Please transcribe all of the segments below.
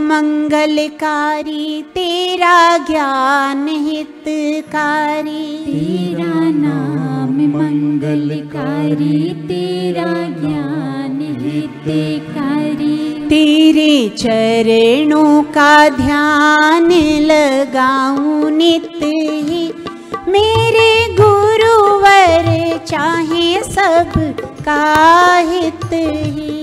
मंगलकारी तेरा ज्ञान हितकारी। तेरा नाम मंगलकारी तेरा ज्ञान हितकारी। तेरे चरणों का ध्यान लगाऊं नित ही। मेरे गुरुवर चाहे सब का हित ही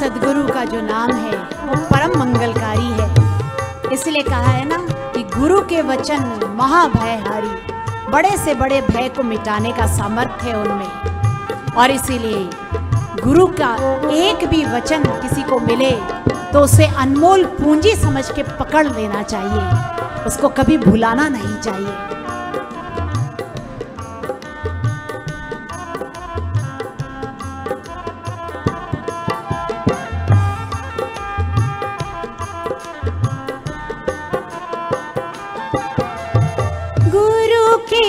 सदगुरु का जो नाम है, वो परम मंगलकारी है। इसलिए कहा है ना कि गुरु के वचन महाभयहारी, बड़े से बड़े भय को मिटाने का सामर्थ्य है उनमें। और इसीलिए गुरु का एक भी वचन किसी को मिले तो उसे अनमोल पूंजी समझ के पकड़ लेना चाहिए। उसको कभी भुलाना नहीं चाहिए। गुरु के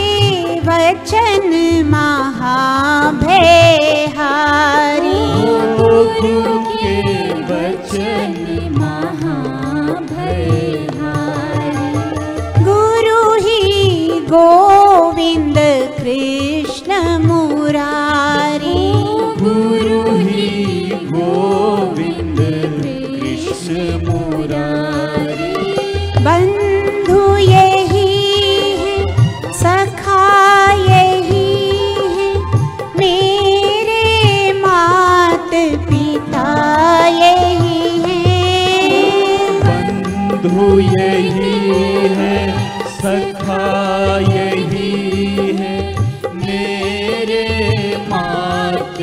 वचन महाभयहारी यही है सखा यही है मेरे मात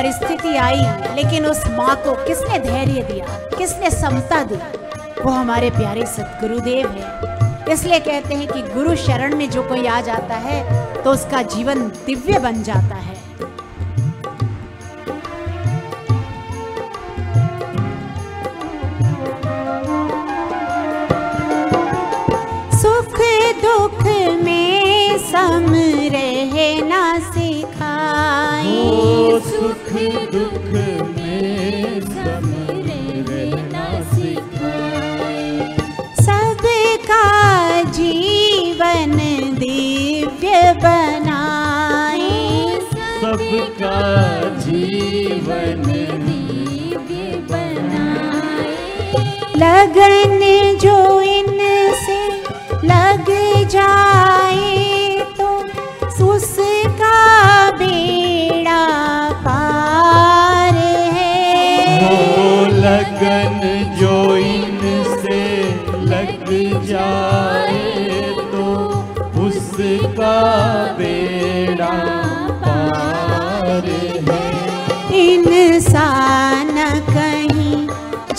परिस्थिति आई, लेकिन उस माँ को किसने धैर्य दिया? किसने समता दी? वो हमारे प्यारे सतगुरुदेव है। इसलिए कहते हैं कि गुरु शरण में जो कोई आ जाता है तो उसका जीवन दिव्य बन जाता है।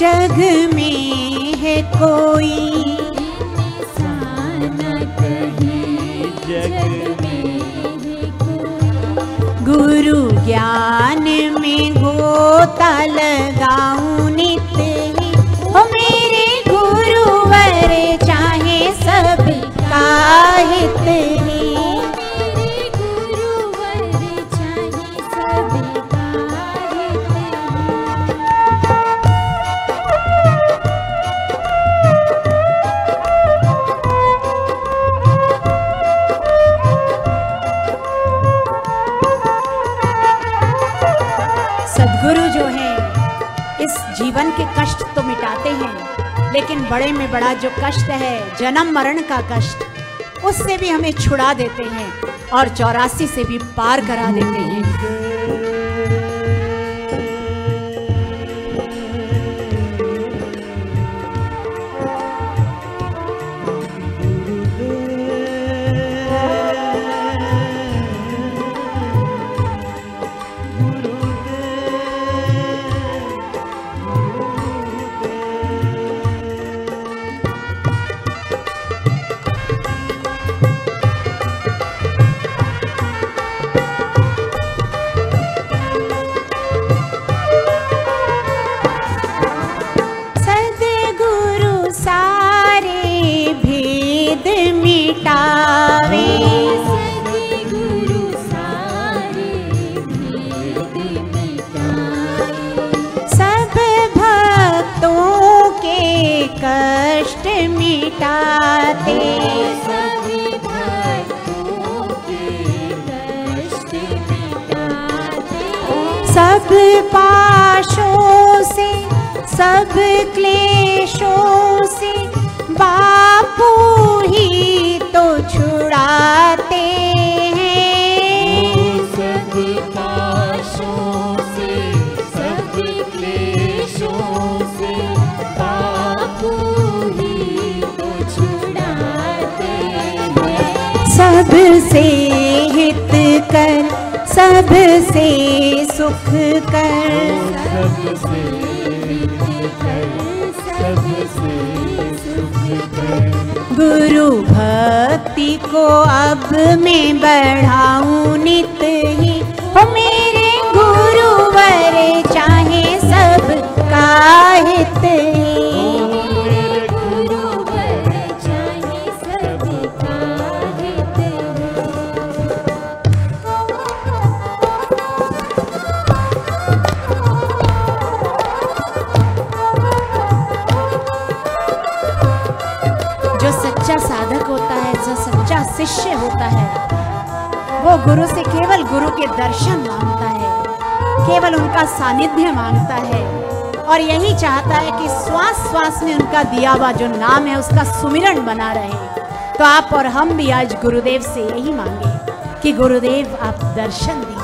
जग में है में गुरु ज्ञान में गोता लगाऊं नित ही जीवन के कष्ट तो मिटाते हैं, लेकिन बड़े में बड़ा जो कष्ट है, जन्म मरण का कष्ट, उससे भी हमें छुड़ा देते हैं और चौरासी से भी पार करा देते हैं। मिटाते सब पाशों से सब क्लेशों से बापू ही तो छुड़ाते कर सबसे सुख कर। सबसे कर सबसे सुख कर गुरु भक्ति को अब मैं बढ़ाऊं नित ही। हो मेरे गुरुवर चाहे सब का हित शिष्य होता है। वो गुरु से केवल गुरु के दर्शन माँगता है, केवल उनका सानिध्य माँगता है और यही चाहता है कि श्वास श्वास में उनका दिया हुआ जो नाम है उसका सुमिरन बना रहे। तो आप और हम भी आज गुरुदेव से यही मांगे कि गुरुदेव, आप दर्शन दीजिए।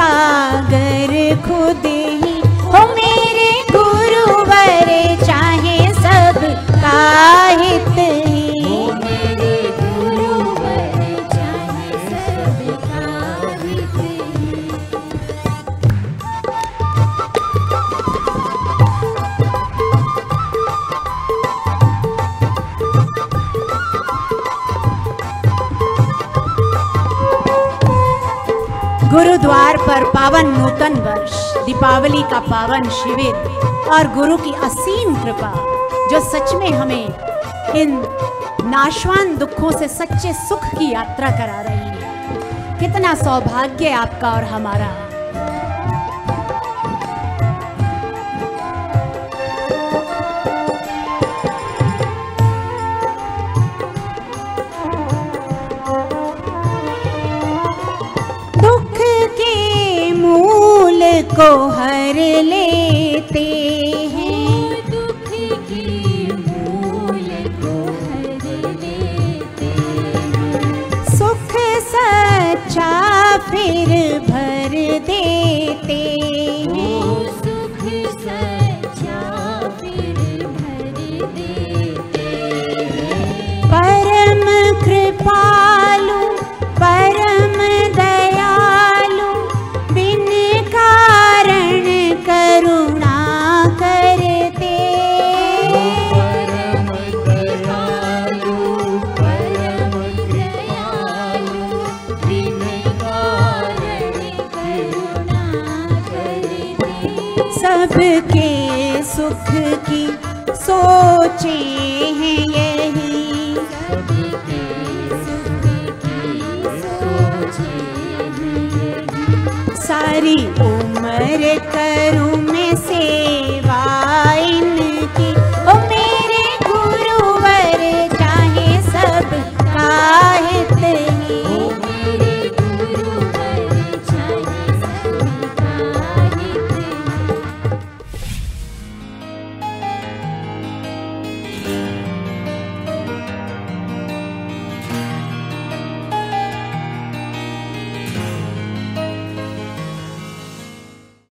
सागर खुद ही। हो मेरे गुरुवर चाहे सब ही। हित ही। गुरुद्वार पर पावन नूतन वर्ष, दीपावली का पावन शिविर और गुरु की असीम कृपा, जो सच में हमें इन नाशवान दुखों से सच्चे सुख की यात्रा करा रही है। कितना सौभाग्य आपका और हमारा। को हर लेते हैं। दुख के मूल हरते है। ोहरे सुख सचा पि भरते है। सुख सच्चा फिर भर देते परम कृपा सबके सुख की सोचे हैं यही। सारी उम्र करूँ